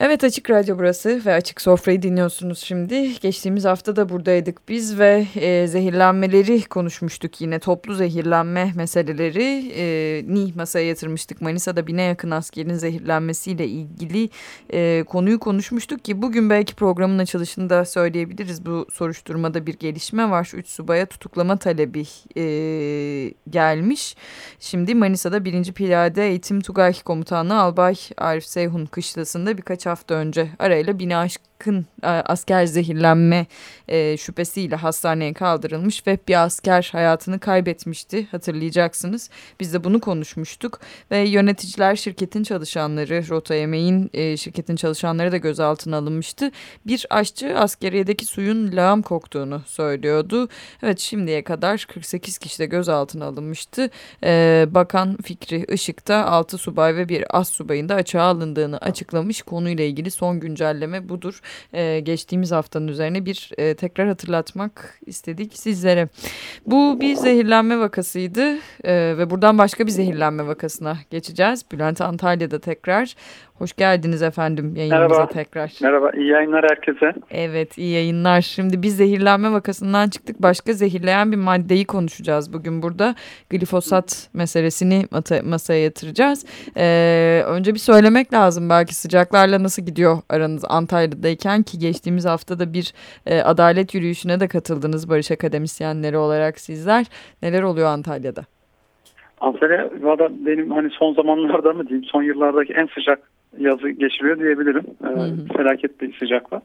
Evet Açık Radyo burası ve Açık Sofra'yı dinliyorsunuz şimdi. Geçtiğimiz hafta da buradaydık biz ve e, zehirlenmeleri konuşmuştuk yine. Toplu zehirlenme meseleleri e, ni masaya yatırmıştık. Manisa'da bine yakın askerin zehirlenmesiyle ilgili e, konuyu konuşmuştuk ki bugün belki programın açılışında söyleyebiliriz. Bu soruşturmada bir gelişme var. Üç subaya tutuklama talebi e, gelmiş. Şimdi Manisa'da 1. Piyade Eğitim Tugay Komutanı Albay Arif Seyhun kışlasında birkaç hafta önce arayla bina aşkın e, asker zehirlenme e, şüphesiyle hastaneye kaldırılmış ve bir asker hayatını kaybetmişti hatırlayacaksınız. Biz de bunu konuşmuştuk ve yöneticiler şirketin çalışanları Rota Yemeğin e, şirketin çalışanları da gözaltına alınmıştı. Bir aşçı askeriyedeki suyun lağım koktuğunu söylüyordu. Evet şimdiye kadar 48 kişi de gözaltına alınmıştı. Bakan Fikri Işık'ta 6 subay ve bir as subayın da açığa alındığını açıklamış. Konuyla ilgili son güncelleme budur. E, geçtiğimiz haftanın üzerine bir e, tekrar hatırlatmak istedik sizlere. Bu bir zehirlenme vakasıydı e, ve buradan başka bir zehirlenme vakasına geçeceğiz. Bülent Antalya'da tekrar. Hoş geldiniz efendim yayınımıza Merhaba. tekrar. Merhaba, iyi yayınlar herkese. Evet, iyi yayınlar. Şimdi biz zehirlenme vakasından çıktık. Başka zehirleyen bir maddeyi konuşacağız bugün burada. Glifosat meselesini masaya yatıracağız. Ee, önce bir söylemek lazım belki sıcaklarla nasıl gidiyor aranız Antalya'dayken ki geçtiğimiz hafta da bir e, adalet yürüyüşüne de katıldınız Barış Akademisyenleri olarak sizler. Neler oluyor Antalya'da? Antalya valla benim hani son zamanlarda mı diyeyim son yıllardaki en sıcak yazı geçiriyor diyebilirim. Ee, hı hı. Felaket bir sıcak var.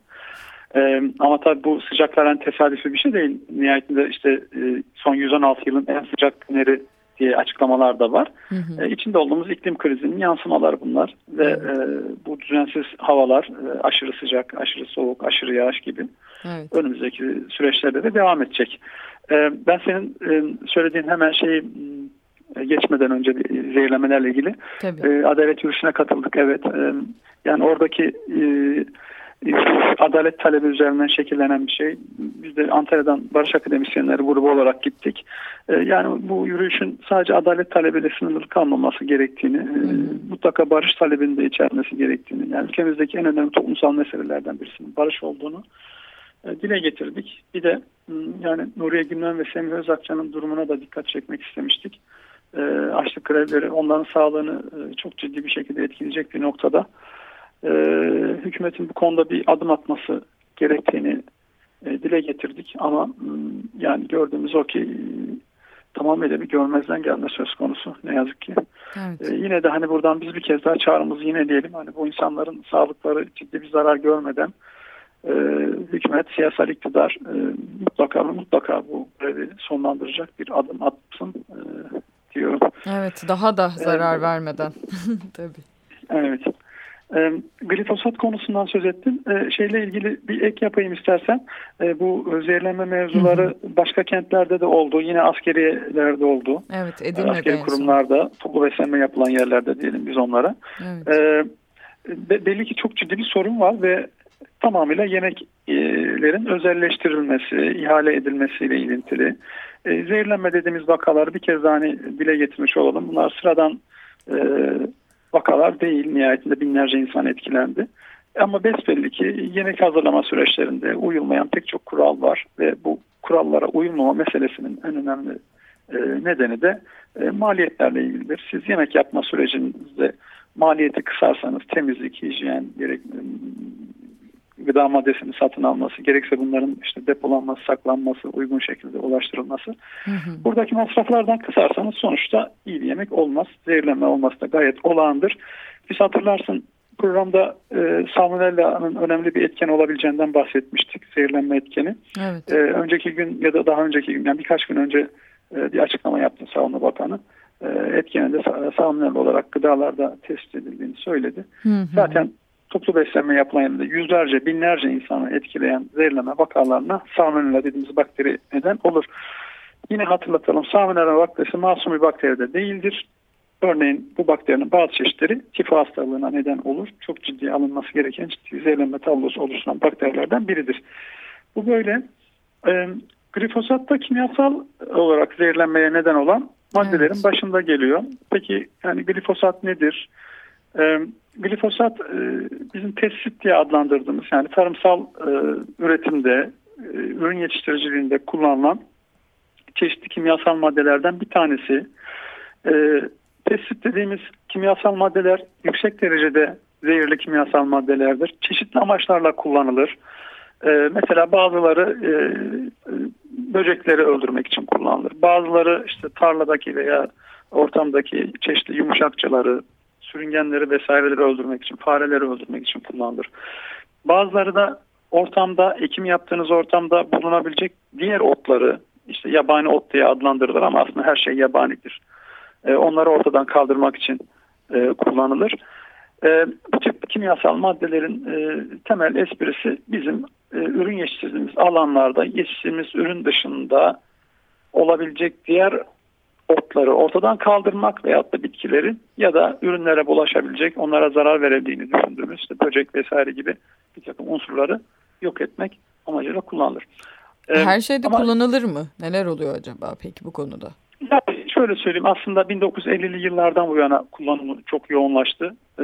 Ee, ama tabii bu sıcaklar hani tesadüfi bir şey değil. Nihayetinde işte e, son 116 yılın en sıcak günleri diye açıklamalar da var. Hı hı. E, içinde olduğumuz iklim krizinin yansımaları bunlar. Ve e, bu düzensiz havalar e, aşırı sıcak, aşırı soğuk, aşırı yağış gibi evet. önümüzdeki süreçlerde de devam edecek. E, ben senin e, söylediğin hemen şeyi e, geçmeden önce zehirlemelerle ilgili e, adalet yürüyüşüne katıldık. Evet. E, yani oradaki e, adalet talebi üzerinden şekillenen bir şey. Biz de Antalya'dan Barış Akademisyenleri grubu olarak gittik. E, yani bu yürüyüşün sadece adalet talebiyle sınırlı kalmaması gerektiğini, e, mutlaka barış talebini de içermesi gerektiğini, yani ülkemizdeki en önemli toplumsal meselelerden birisinin barış olduğunu e, dile getirdik. Bir de yani Nuriye Gülmen ve Semih Özakçı'nın durumuna da dikkat çekmek istemiştik e, açlık grevleri onların sağlığını çok ciddi bir şekilde etkileyecek bir noktada. E, hükümetin bu konuda bir adım atması gerektiğini e, dile getirdik ama yani gördüğümüz o ki e, tamamıyla bir görmezden gelme söz konusu ne yazık ki. Evet. E, yine de hani buradan biz bir kez daha çağrımızı yine diyelim hani bu insanların sağlıkları ciddi bir zarar görmeden e, hükümet, siyasal iktidar e, mutlaka mutlaka bu grevi sonlandıracak bir adım atsın. E, diyorum. Evet daha da zarar evet. vermeden tabii. Evet. E, glifosat konusundan söz ettin. E, şeyle ilgili bir ek yapayım istersen. E, bu zehirlenme mevzuları hı hı. başka kentlerde de oldu. Yine askeriyelerde oldu. Evet, Edirne'de Askeri kurumlarda, toplu beslenme yapılan yerlerde diyelim biz onlara. Evet. E, belli ki çok ciddi bir sorun var ve tamamıyla yemeklerin özelleştirilmesi, ihale edilmesiyle ilintili. E, zehirlenme dediğimiz vakaları bir kez daha hani dile getirmiş olalım. Bunlar sıradan e, vakalar değil. Nihayetinde binlerce insan etkilendi. Ama besbelli ki yemek hazırlama süreçlerinde uyulmayan pek çok kural var ve bu kurallara uyulmama meselesinin en önemli e, nedeni de e, maliyetlerle ilgilidir. Siz yemek yapma sürecinizde maliyeti kısarsanız temizlik, hijyen, gerek gıda maddesini satın alması, gerekse bunların işte depolanması, saklanması, uygun şekilde ulaştırılması. Hı hı. Buradaki masraflardan kısarsanız sonuçta iyi bir yemek olmaz. Zehirlenme olması da gayet olağandır. Biz hatırlarsın programda e, salmonella'nın önemli bir etken olabileceğinden bahsetmiştik. Zehirlenme etkeni. Evet. E, önceki gün ya da daha önceki gün yani birkaç gün önce e, bir açıklama yaptı Sağlık Bakanı. E, etkenin de salmonella olarak gıdalarda tespit edildiğini söyledi. Hı hı. Zaten toplu beslenme yapılan yüzlerce, binlerce insanı etkileyen zehirleme vakalarına salmonella dediğimiz bakteri neden olur. Yine hatırlatalım salmonella bakterisi masum bir bakteri de değildir. Örneğin bu bakterinin bazı çeşitleri tifo hastalığına neden olur. Çok ciddi alınması gereken ciddi zehirlenme tablosu oluşturan bakterilerden biridir. Bu böyle. E, glifosat da kimyasal olarak zehirlenmeye neden olan maddelerin evet. başında geliyor. Peki yani glifosat nedir? E, glifosat e, bizim pestit diye adlandırdığımız yani tarımsal e, üretimde, e, ürün yetiştiriciliğinde kullanılan çeşitli kimyasal maddelerden bir tanesi. E, pestit dediğimiz kimyasal maddeler yüksek derecede zehirli kimyasal maddelerdir. Çeşitli amaçlarla kullanılır. E, mesela bazıları e, böcekleri öldürmek için kullanılır. Bazıları işte tarladaki veya ortamdaki çeşitli yumuşakçıları, sürüngenleri vesaireleri öldürmek için, fareleri öldürmek için kullanılır. Bazıları da ortamda, ekim yaptığınız ortamda bulunabilecek diğer otları, işte yabani ot diye adlandırılır ama aslında her şey yabanidir. E, onları ortadan kaldırmak için e, kullanılır. E, bu tip kimyasal maddelerin e, temel esprisi bizim e, ürün yetiştirdiğimiz alanlarda yetiştirdiğimiz ürün dışında olabilecek diğer otları ortadan kaldırmak veyahut da bitkileri ya da ürünlere bulaşabilecek onlara zarar verebildiğini düşündüğümüz işte böcek vesaire gibi bir takım unsurları yok etmek amacıyla kullanılır. Her şeyde Ama, kullanılır mı? Neler oluyor acaba peki bu konuda? Ya şöyle söyleyeyim aslında 1950'li yıllardan bu yana kullanımı çok yoğunlaştı. Ee,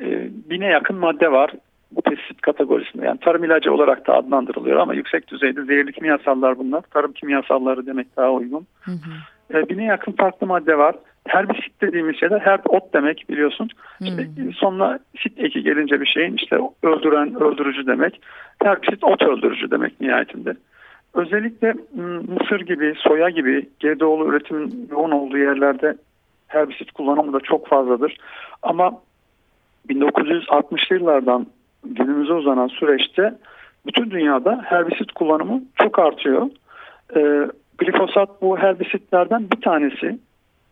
e, bine yakın madde var bu pestisit kategorisinde. Yani tarım ilacı olarak da adlandırılıyor ama yüksek düzeyde zehirli kimyasallar bunlar. Tarım kimyasalları demek daha uygun. Hı hı. E, bine yakın farklı madde var. Herbisit dediğimiz şeyler her ot demek biliyorsun. Hmm. İşte sonuna sit eki gelince bir şeyin işte öldüren, öldürücü demek. Herbisit ot öldürücü demek nihayetinde. Özellikle mısır gibi, soya gibi GDO'lu üretimin yoğun olduğu yerlerde herbisit kullanımı da çok fazladır. Ama 1960'lı yıllardan günümüze uzanan süreçte bütün dünyada herbisit kullanımı çok artıyor. E, glifosat bu herbisitlerden bir tanesi.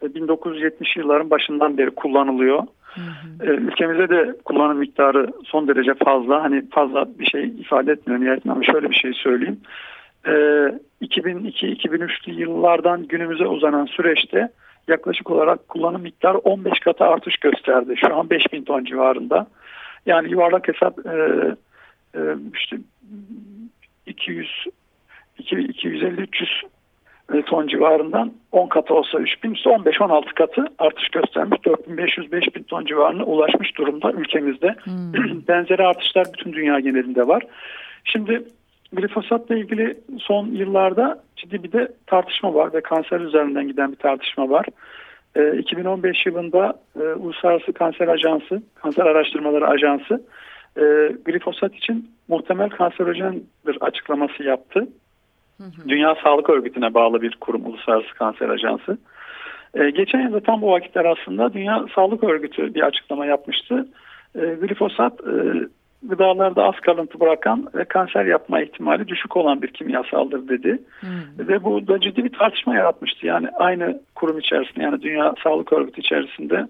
1970 yılların başından beri kullanılıyor. Hı hı. E, ülkemizde de kullanım miktarı son derece fazla. Hani fazla bir şey ifade etmiyor nihayetinde ama şöyle bir şey söyleyeyim. E, 2002-2003'lü yıllardan günümüze uzanan süreçte yaklaşık olarak kullanım miktarı 15 katı artış gösterdi. Şu an 5000 ton civarında. Yani yuvarlak hesap e, e, işte 200 250-300 e, ton civarından 10 katı olsa 3000 ise 15-16 katı artış göstermiş. 4500-5000 ton civarına ulaşmış durumda ülkemizde. Hmm. Benzeri artışlar bütün dünya genelinde var. Şimdi glifosatla ilgili son yıllarda ciddi bir de tartışma var ve kanser üzerinden giden bir tartışma var. 2015 yılında e, Uluslararası Kanser Ajansı, Kanser Araştırmaları Ajansı e, glifosat için muhtemel kanserojendir açıklaması yaptı. Hı hı. Dünya Sağlık Örgütü'ne bağlı bir kurum Uluslararası Kanser Ajansı. E, geçen yılda tam bu vakitler aslında Dünya Sağlık Örgütü bir açıklama yapmıştı. E, glifosat e, gıdalarda az kalıntı bırakan ve kanser yapma ihtimali düşük olan bir kimyasaldır dedi. Hmm. Ve bu da ciddi bir tartışma yaratmıştı. Yani aynı kurum içerisinde yani Dünya Sağlık Örgütü içerisinde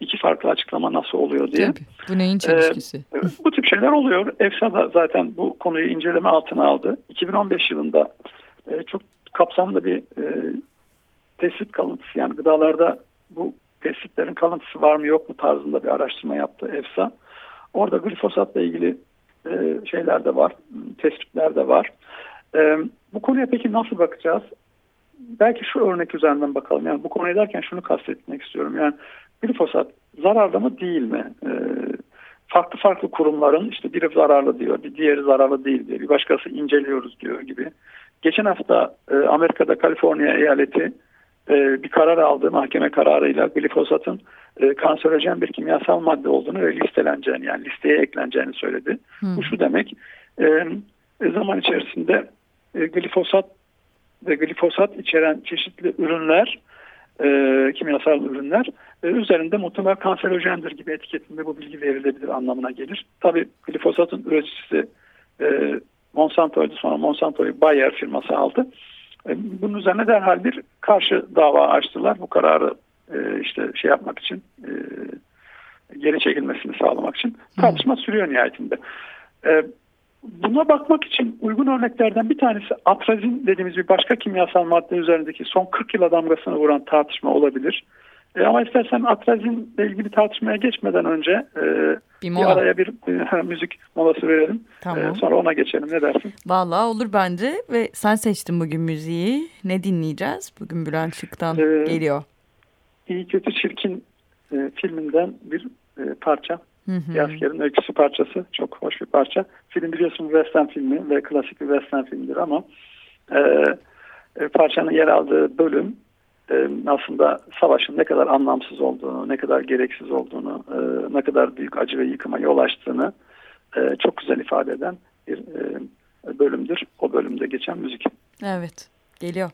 iki farklı açıklama nasıl oluyor diye. Tabii. Bu neyin çelişkisi? Ee, bu tip şeyler oluyor. EFSA da zaten bu konuyu inceleme altına aldı. 2015 yılında e, çok kapsamlı bir e, tespit kalıntısı yani gıdalarda bu tespitlerin kalıntısı var mı yok mu tarzında bir araştırma yaptı EFSA. Orada glifosatla ilgili e, şeyler de var, tespitler de var. E, bu konuya peki nasıl bakacağız? Belki şu örnek üzerinden bakalım. Yani bu konuyu derken şunu kastetmek istiyorum. Yani glifosat zararlı mı değil mi? E, farklı farklı kurumların işte biri zararlı diyor, bir diğeri zararlı değil diyor, bir başkası inceliyoruz diyor gibi. Geçen hafta e, Amerika'da Kaliforniya eyaleti e, bir karar aldı mahkeme kararıyla glifosatın e, kanserojen bir kimyasal madde olduğunu ve listeleneceğini yani listeye ekleneceğini söyledi. Hmm. Bu şu demek e, zaman içerisinde e, glifosat ve glifosat içeren çeşitli ürünler e, kimyasal ürünler e, üzerinde muhtemel kanserojendir gibi etiketinde bu bilgi verilebilir anlamına gelir. Tabi glifosatın üreticisi e, Monsanto'ydu sonra Monsanto'yu Bayer firması aldı. E, bunun üzerine derhal bir karşı dava açtılar. Bu kararı e, işte şey yapmak için e, geri çekilmesini sağlamak için tartışma sürüyor nihayetinde. Buna bakmak için uygun örneklerden bir tanesi atrazin dediğimiz bir başka kimyasal madde üzerindeki son 40 yıla damgasını vuran tartışma olabilir. E, ama istersen atrazinle ilgili tartışmaya geçmeden önce e, bir, bir araya bir e, müzik molası verelim. Tamam. E, sonra ona geçelim. Ne dersin? Vallahi olur bence ve sen seçtin bugün müziği. Ne dinleyeceğiz? Bugün Bülent Şık'tan e, geliyor. İyi Kötü Çirkin e, filminden bir e, parça. Hı hı. Bir askerin öyküsü parçası. Çok hoş bir parça. Film biliyorsun western filmi ve klasik bir western filmdir ama e, e, parçanın yer aldığı bölüm e, aslında savaşın ne kadar anlamsız olduğunu, ne kadar gereksiz olduğunu, e, ne kadar büyük acı ve yıkıma yol açtığını e, çok güzel ifade eden bir e, bölümdür. O bölümde geçen müzik. Evet, geliyor.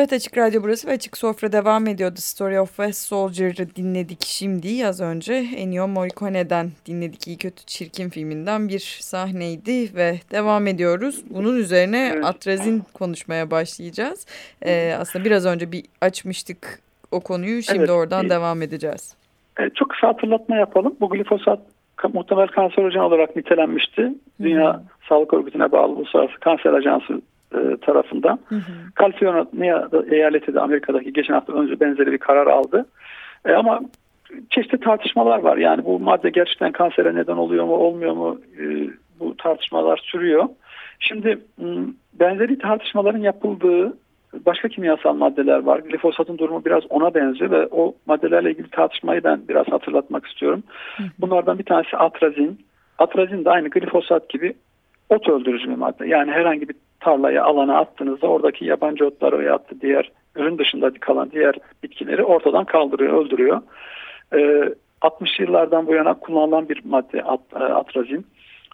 Evet Açık Radyo burası ve Açık Sofra devam ediyor. The Story of West Soldier'ı dinledik şimdi az önce. Ennio Morricone'den dinledik İyi Kötü Çirkin filminden bir sahneydi ve devam ediyoruz. Bunun üzerine evet. Atrazin konuşmaya başlayacağız. Ee, aslında biraz önce bir açmıştık o konuyu şimdi evet. oradan evet. devam edeceğiz. Evet, çok kısa hatırlatma yapalım. Bu glifosat muhtemel kanserojen olarak nitelenmişti. Dünya Hı Sağlık Örgütü'ne bağlı Uluslararası Kanser Ajansı e, tarafından. Hı hı. Kaliforniya eyaleti de Amerika'daki geçen hafta önce benzeri bir karar aldı. E, ama çeşitli tartışmalar var. Yani bu madde gerçekten kansere neden oluyor mu olmuyor mu e, bu tartışmalar sürüyor. Şimdi benzeri tartışmaların yapıldığı başka kimyasal maddeler var. Glifosatın durumu biraz ona benziyor ve o maddelerle ilgili tartışmayı ben biraz hatırlatmak istiyorum. Bunlardan bir tanesi atrazin. Atrazin de aynı glifosat gibi ot öldürücü bir madde. Yani herhangi bir tarlaya, alana attığınızda oradaki yabancı otları veya diğer ürün dışında kalan diğer bitkileri ortadan kaldırıyor, öldürüyor. Ee, 60 yıllardan bu yana kullanılan bir madde at, e, atrazin.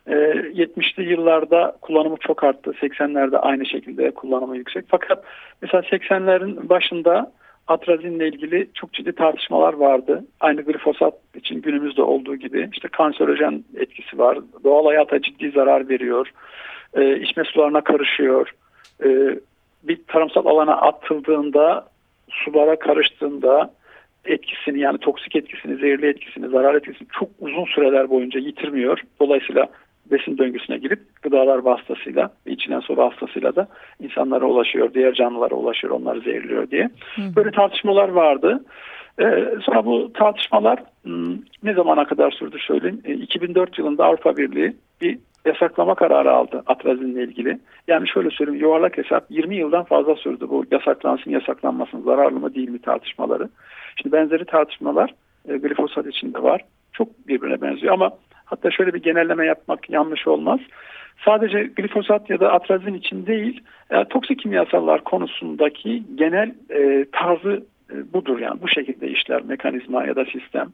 Ee, 70'li yıllarda kullanımı çok arttı. 80'lerde aynı şekilde kullanımı yüksek. Fakat mesela 80'lerin başında atrazinle ilgili çok ciddi tartışmalar vardı. Aynı glifosat için günümüzde olduğu gibi işte kanserojen etkisi var. Doğal hayata ciddi zarar veriyor. E, içme sularına karışıyor. E, bir tarımsal alana atıldığında sulara karıştığında etkisini yani toksik etkisini, zehirli etkisini, zarar etkisini çok uzun süreler boyunca yitirmiyor. Dolayısıyla besin döngüsüne girip gıdalar vasıtasıyla içilen su vasıtasıyla da insanlara ulaşıyor, diğer canlılara ulaşıyor, onları zehirliyor diye. Böyle tartışmalar vardı. Ee, sonra bu tartışmalar hmm, ne zamana kadar sürdü söyleyeyim. 2004 yılında Avrupa Birliği bir yasaklama kararı aldı atrazinle ilgili. Yani şöyle söyleyeyim yuvarlak hesap 20 yıldan fazla sürdü bu yasaklansın yasaklanmasın zararlı mı değil mi tartışmaları. Şimdi benzeri tartışmalar e, glifosat içinde var. Çok birbirine benziyor ama hatta şöyle bir genelleme yapmak yanlış olmaz. Sadece glifosat ya da atrazin için değil e, toksik kimyasallar konusundaki genel e, tarzı e, budur yani bu şekilde işler mekanizma ya da sistem.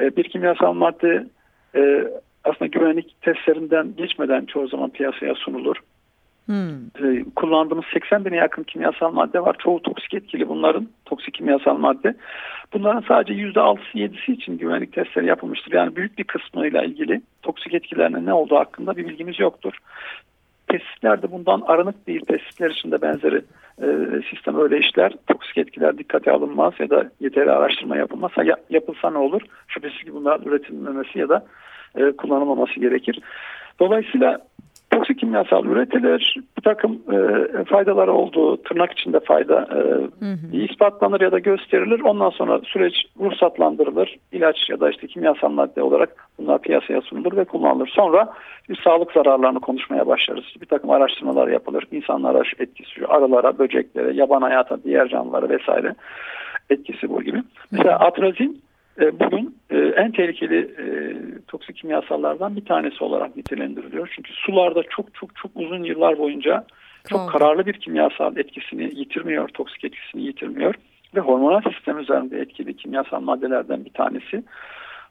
E, bir kimyasal madde e, aslında güvenlik testlerinden geçmeden çoğu zaman piyasaya sunulur. Hmm. kullandığımız 80 bine yakın kimyasal madde var. Çoğu toksik etkili bunların. Toksik kimyasal madde. Bunların sadece %6'sı 7'si için güvenlik testleri yapılmıştır. Yani büyük bir kısmıyla ilgili toksik etkilerinin ne olduğu hakkında bir bilgimiz yoktur. Pestisler de bundan aranık değil. Pestisler için de benzeri e, sistem öyle işler. Toksik etkiler dikkate alınmaz ya da yeteri araştırma yapılmazsa ya, yapılsa ne olur? Şüphesiz ki bunlar üretilmemesi ya da e, kullanılmaması gerekir. Dolayısıyla toksik kimyasal üretilir. Bir takım e, faydaları olduğu tırnak içinde fayda e, hı hı. ispatlanır ya da gösterilir. Ondan sonra süreç ruhsatlandırılır. İlaç ya da işte kimyasal madde olarak bunlar piyasaya sunulur ve kullanılır. Sonra bir sağlık zararlarını konuşmaya başlarız. Bir takım araştırmalar yapılır. İnsanlara etkisi, arılara, böceklere, yaban hayata, diğer canlılara vesaire etkisi bu gibi. Mesela atrazin bugün e, en tehlikeli e, toksik kimyasallardan bir tanesi olarak nitelendiriliyor. Çünkü sularda çok çok çok uzun yıllar boyunca çok kararlı bir kimyasal etkisini yitirmiyor, toksik etkisini yitirmiyor ve hormonal sistem üzerinde etkili kimyasal maddelerden bir tanesi.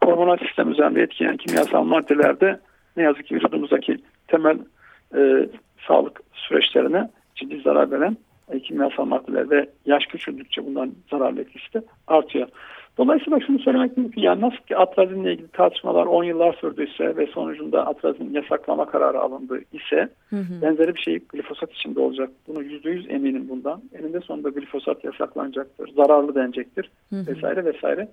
Hormonal sistem üzerinde etkileyen kimyasal maddelerde ne yazık ki vücudumuzdaki temel e, sağlık süreçlerine ciddi zarar veren e, kimyasal maddeler ve yaş küçüldükçe bundan zararlı etkisi de artıyor. Dolayısıyla şunu söylemek mümkün. Yani nasıl ki atrazinle ilgili tartışmalar 10 yıllar sürdüyse ve sonucunda atrazin yasaklama kararı alındı ise hı hı. benzeri bir şey glifosat içinde olacak. Bunu %100 eminim bundan. Eninde sonunda glifosat yasaklanacaktır. Zararlı denecektir hı hı. vesaire vesaire.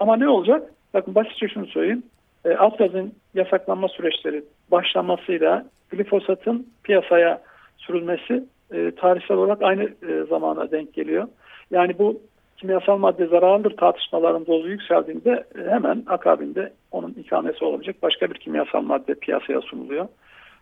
Ama ne olacak? Bakın basitçe şunu söyleyeyim. E, atrazin yasaklanma süreçleri başlamasıyla glifosatın piyasaya sürülmesi e, tarihsel olarak aynı e, zamana denk geliyor. Yani bu kimyasal madde zararlıdır tartışmaların dozu yükseldiğinde hemen akabinde onun ikamesi olabilecek başka bir kimyasal madde piyasaya sunuluyor.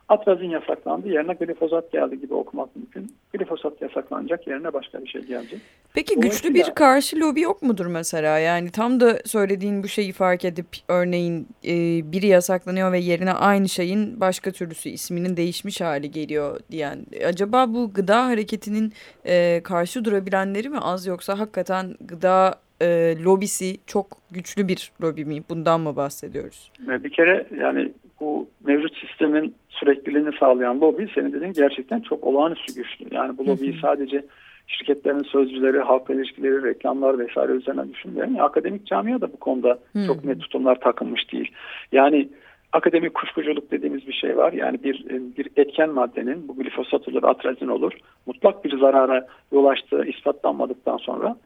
Atrazin yasaklandı yerine glifosat geldi gibi okumak mümkün. Glifosat yasaklanacak yerine başka bir şey gelecek. Peki güçlü bir karşı lobi yok mudur mesela? Yani tam da söylediğin bu şeyi fark edip örneğin e, biri yasaklanıyor ve yerine aynı şeyin başka türlüsü isminin değişmiş hali geliyor diyen. Acaba bu gıda hareketinin e, karşı durabilenleri mi az yoksa hakikaten gıda e, lobisi çok güçlü bir lobi mi? Bundan mı bahsediyoruz? Bir kere yani bu mevcut sistemin sürekliliğini sağlayan lobi senin dediğin gerçekten çok olağanüstü güçlü. Yani bu lobiyi sadece şirketlerin sözcüleri, halk ilişkileri, reklamlar vesaire üzerine düşünmeyelim. Akademik camia da bu konuda hmm. çok net tutumlar takılmış değil. Yani akademik kuşkuculuk dediğimiz bir şey var. Yani bir bir etken maddenin bu glifosat olur, atrazin olur. Mutlak bir zarara yol açtığı ispatlanmadıktan sonra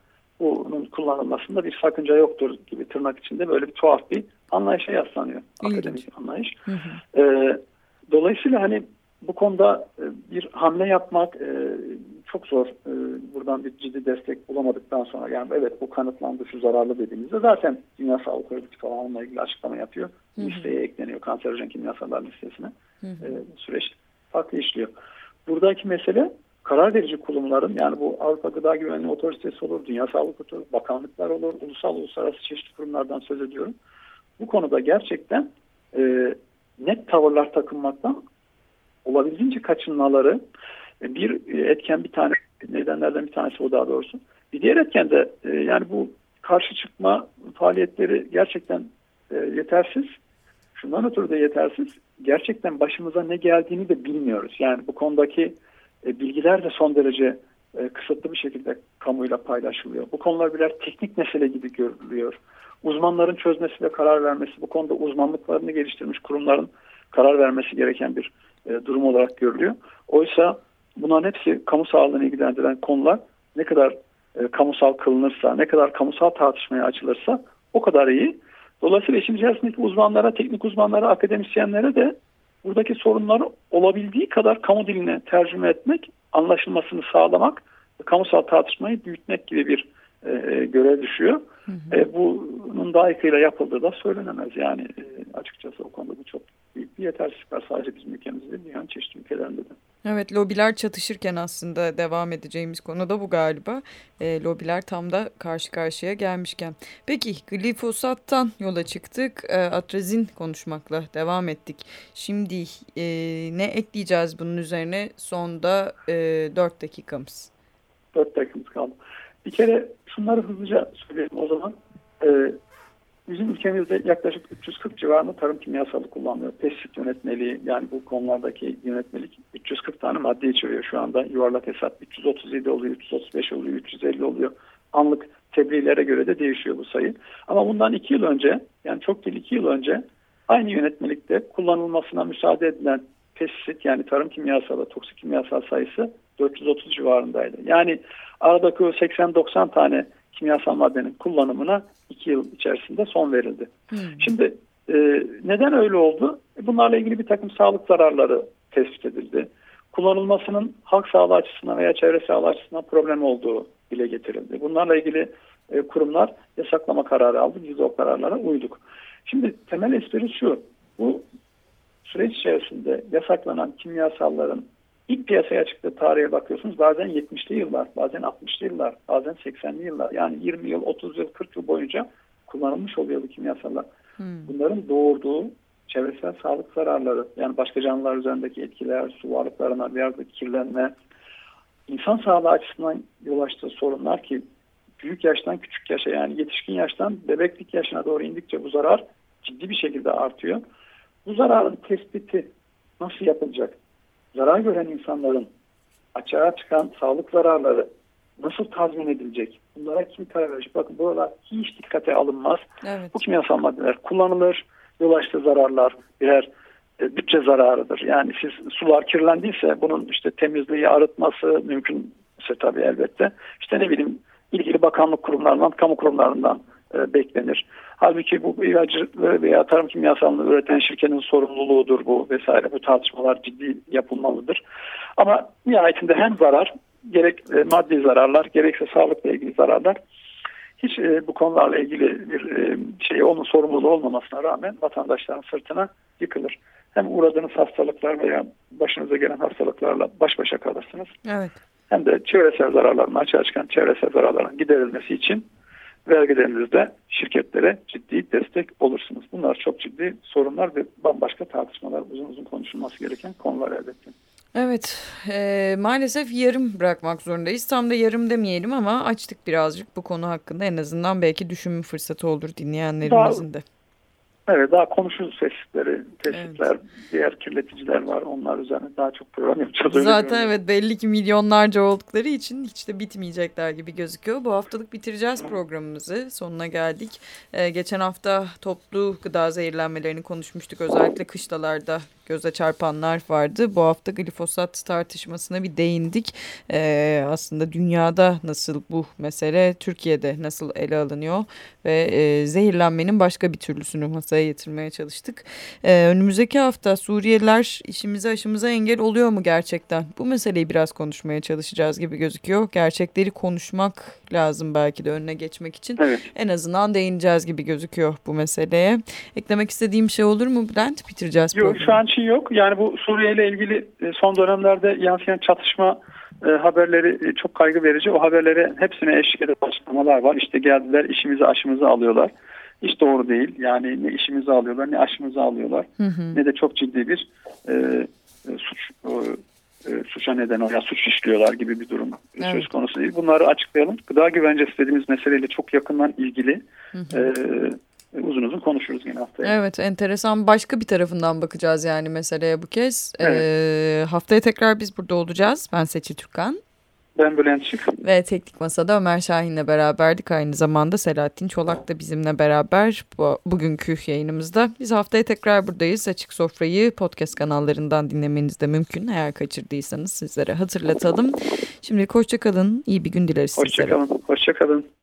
bunun kullanılmasında bir sakınca yoktur gibi tırnak içinde böyle bir tuhaf bir anlayışa yaslanıyor. İlginç. Akademik anlayış. Hı hı. Ee, dolayısıyla hani bu konuda e, bir hamle yapmak e, çok zor. E, buradan bir ciddi destek bulamadıktan sonra yani evet bu kanıtlandı şu zararlı dediğimizde zaten Dünya Sağlık Örgütü falan onunla ilgili açıklama yapıyor. Hı hı. Listeye ekleniyor kanserojen kimyasallar listesine. Hı hı. süreç farklı işliyor. Buradaki mesele karar verici kurumların yani bu Avrupa Gıda Güvenliği Otoritesi olur, Dünya Sağlık Otoritesi, bakanlıklar olur, ulusal uluslararası çeşitli kurumlardan söz ediyorum. Bu konuda gerçekten e, net tavırlar takınmaktan olabildiğince kaçınmaları e, bir etken bir tane nedenlerden bir tanesi o daha doğrusu. Bir diğer etken de e, yani bu karşı çıkma faaliyetleri gerçekten e, yetersiz. Şundan ötürü de yetersiz. Gerçekten başımıza ne geldiğini de bilmiyoruz. Yani bu konudaki e, bilgiler de son derece e, kısıtlı bir şekilde kamuyla paylaşılıyor. Bu konular birer teknik mesele gibi görülüyor. Uzmanların çözmesi ve karar vermesi, bu konuda uzmanlıklarını geliştirmiş kurumların karar vermesi gereken bir e, durum olarak görülüyor. Oysa bunların hepsi kamu sağlığını ilgilendiren konular ne kadar kamusal kılınırsa, ne kadar kamusal tartışmaya açılırsa o kadar iyi. Dolayısıyla işin içerisindeki uzmanlara, teknik uzmanlara, akademisyenlere de buradaki sorunları olabildiği kadar kamu diline tercüme etmek, anlaşılmasını sağlamak, kamusal tartışmayı büyütmek gibi bir e, e görev düşüyor. Hı hı. E, bunun layıkıyla yapıldığı da söylenemez. Yani e, açıkçası o konuda bu çok büyük bir yetersizlik var. Sadece bizim ülkemizde değil, dünyanın çeşitli ülkelerinde de. Evet lobiler çatışırken aslında devam edeceğimiz konu da bu galiba. E, lobiler tam da karşı karşıya gelmişken. Peki glifosattan yola çıktık. E, atrazin konuşmakla devam ettik. Şimdi e, ne ekleyeceğiz bunun üzerine? Sonda e, 4 dakikamız. 4 dakikamız kaldı. Bir kere şunları hızlıca söyleyeyim o zaman. E, Bizim ülkemizde yaklaşık 340 civarında tarım kimyasalı kullanılıyor. Pestisit yönetmeliği yani bu konulardaki yönetmelik 340 tane madde içeriyor şu anda. Yuvarlak hesap 337 oluyor, 335 oluyor, 350 oluyor. Anlık tebliğlere göre de değişiyor bu sayı. Ama bundan 2 yıl önce yani çok değil 2 yıl önce aynı yönetmelikte kullanılmasına müsaade edilen pestisit yani tarım kimyasalı, toksik kimyasal sayısı 430 civarındaydı. Yani aradaki 80-90 tane kimyasal maddenin kullanımına iki yıl içerisinde son verildi. Hmm. Şimdi e, neden öyle oldu? E, bunlarla ilgili bir takım sağlık zararları tespit edildi. Kullanılmasının halk sağlığı açısından veya çevre sağlığı açısından problem olduğu dile getirildi. Bunlarla ilgili e, kurumlar yasaklama kararı aldı. Biz o kararlara uyduk. Şimdi temel espri şu. Bu süreç içerisinde yasaklanan kimyasalların İlk piyasaya çıktığı tarihe bakıyorsunuz bazen 70'li yıllar, bazen 60'lı yıllar, bazen 80'li yıllar. Yani 20 yıl, 30 yıl, 40 yıl boyunca kullanılmış oluyor bu kimyasallar. Hmm. Bunların doğurduğu çevresel sağlık zararları, yani başka canlılar üzerindeki etkiler, su varlıklarına bir yerde kirlenme, insan sağlığı açısından yol açtığı sorunlar ki büyük yaştan küçük yaşa yani yetişkin yaştan bebeklik yaşına doğru indikçe bu zarar ciddi bir şekilde artıyor. Bu zararın tespiti nasıl yapılacak? Zarar gören insanların açığa çıkan sağlık zararları nasıl tazmin edilecek? Bunlara kim karar verecek? Bakın buralar hiç dikkate alınmaz. Evet. Bu kimyasal maddeler kullanılır. Yol açtığı zararlar birer e, bütçe zararıdır. Yani siz sular kirlendiyse bunun işte temizliği, arıtması mümkünse tabii elbette. İşte ne bileyim ilgili bakanlık kurumlarından, kamu kurumlarından e, beklenir. Halbuki bu ilacı veya tarım kimyasalını üreten şirketin sorumluluğudur bu vesaire. Bu tartışmalar ciddi yapılmalıdır. Ama nihayetinde hem zarar, gerek e, maddi zararlar, gerekse sağlıkla ilgili zararlar hiç e, bu konularla ilgili bir e, şey onun sorumluluğu olmamasına rağmen vatandaşların sırtına yıkılır. Hem uğradığınız hastalıklar veya başınıza gelen hastalıklarla baş başa kalırsınız. Evet. Hem de çevresel zararların açığa çıkan çevresel zararların giderilmesi için vergilerinizde şirketlere ciddi destek olursunuz. Bunlar çok ciddi sorunlar ve bambaşka tartışmalar, uzun uzun konuşulması gereken konular elbette. Evet, e, maalesef yarım bırakmak zorundayız. Tam da yarım demeyelim ama açtık birazcık bu konu hakkında. En azından belki düşünme fırsatı olur dinleyenlerimizin de. Evet daha konuşuruz tespitleri, tespitler, evet. diğer kirleticiler var. Onlar üzerine daha çok program yapacağız. Zaten evet belli ki milyonlarca oldukları için hiç de bitmeyecekler gibi gözüküyor. Bu haftalık bitireceğiz programımızı. Sonuna geldik. Ee, geçen hafta toplu gıda zehirlenmelerini konuşmuştuk. Özellikle kışlalarda göze çarpanlar vardı. Bu hafta glifosat tartışmasına bir değindik. Ee, aslında dünyada nasıl bu mesele, Türkiye'de nasıl ele alınıyor ve e, zehirlenmenin başka bir türlüsünü masaya getirmeye çalıştık. Ee, önümüzdeki hafta Suriyeliler işimize aşımıza engel oluyor mu gerçekten? Bu meseleyi biraz konuşmaya çalışacağız gibi gözüküyor. Gerçekleri konuşmak lazım belki de önüne geçmek için. Evet. En azından değineceğiz gibi gözüküyor bu meseleye. Eklemek istediğim şey olur mu Bülent? Bitireceğiz Yok programı. şu an için yok. Yani bu Suriye ile ilgili e, son dönemlerde yansıyan çatışma e, haberleri e, çok kaygı verici. O haberlere hepsine eşlik eden açıklamalar var. İşte geldiler işimizi aşımızı alıyorlar. Hiç doğru değil. Yani ne işimizi alıyorlar ne aşımızı alıyorlar. Hı hı. Ne de çok ciddi bir e, e, suç e, e, suça neden oluyor. Suç işliyorlar gibi bir durum Evet. söz konusu değil. Bunları açıklayalım. Gıda güvencesi dediğimiz meseleyle çok yakından ilgili. Hı hı. E, uzun uzun konuşuruz yine haftaya. Evet enteresan başka bir tarafından bakacağız yani meseleye bu kez. Evet. Ee, haftaya tekrar biz burada olacağız. Ben Seçil Türkan Ben Bülent Şık. ve Teknik Masa'da Ömer Şahin'le beraberdik. Aynı zamanda Selahattin Çolak da bizimle beraber bu, bugünkü yayınımızda. Biz haftaya tekrar buradayız. Açık Sofra'yı podcast kanallarından dinlemeniz de mümkün. Eğer kaçırdıysanız sizlere hatırlatalım. Şimdi hoşçakalın. İyi bir gün dileriz sizlere. Hoşçakalın. Hoşçakalın.